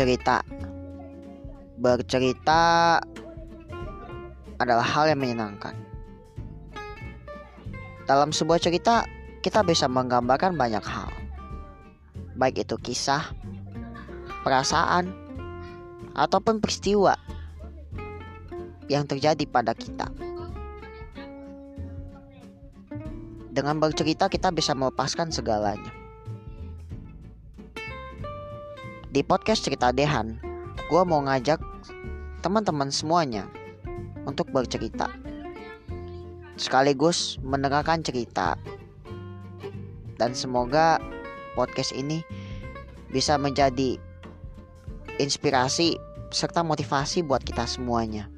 bercerita. Bercerita adalah hal yang menyenangkan. Dalam sebuah cerita, kita bisa menggambarkan banyak hal. Baik itu kisah, perasaan, ataupun peristiwa yang terjadi pada kita. Dengan bercerita kita bisa melepaskan segalanya. Di podcast cerita Dehan, gue mau ngajak teman-teman semuanya untuk bercerita. Sekaligus mendengarkan cerita. Dan semoga podcast ini bisa menjadi inspirasi serta motivasi buat kita semuanya.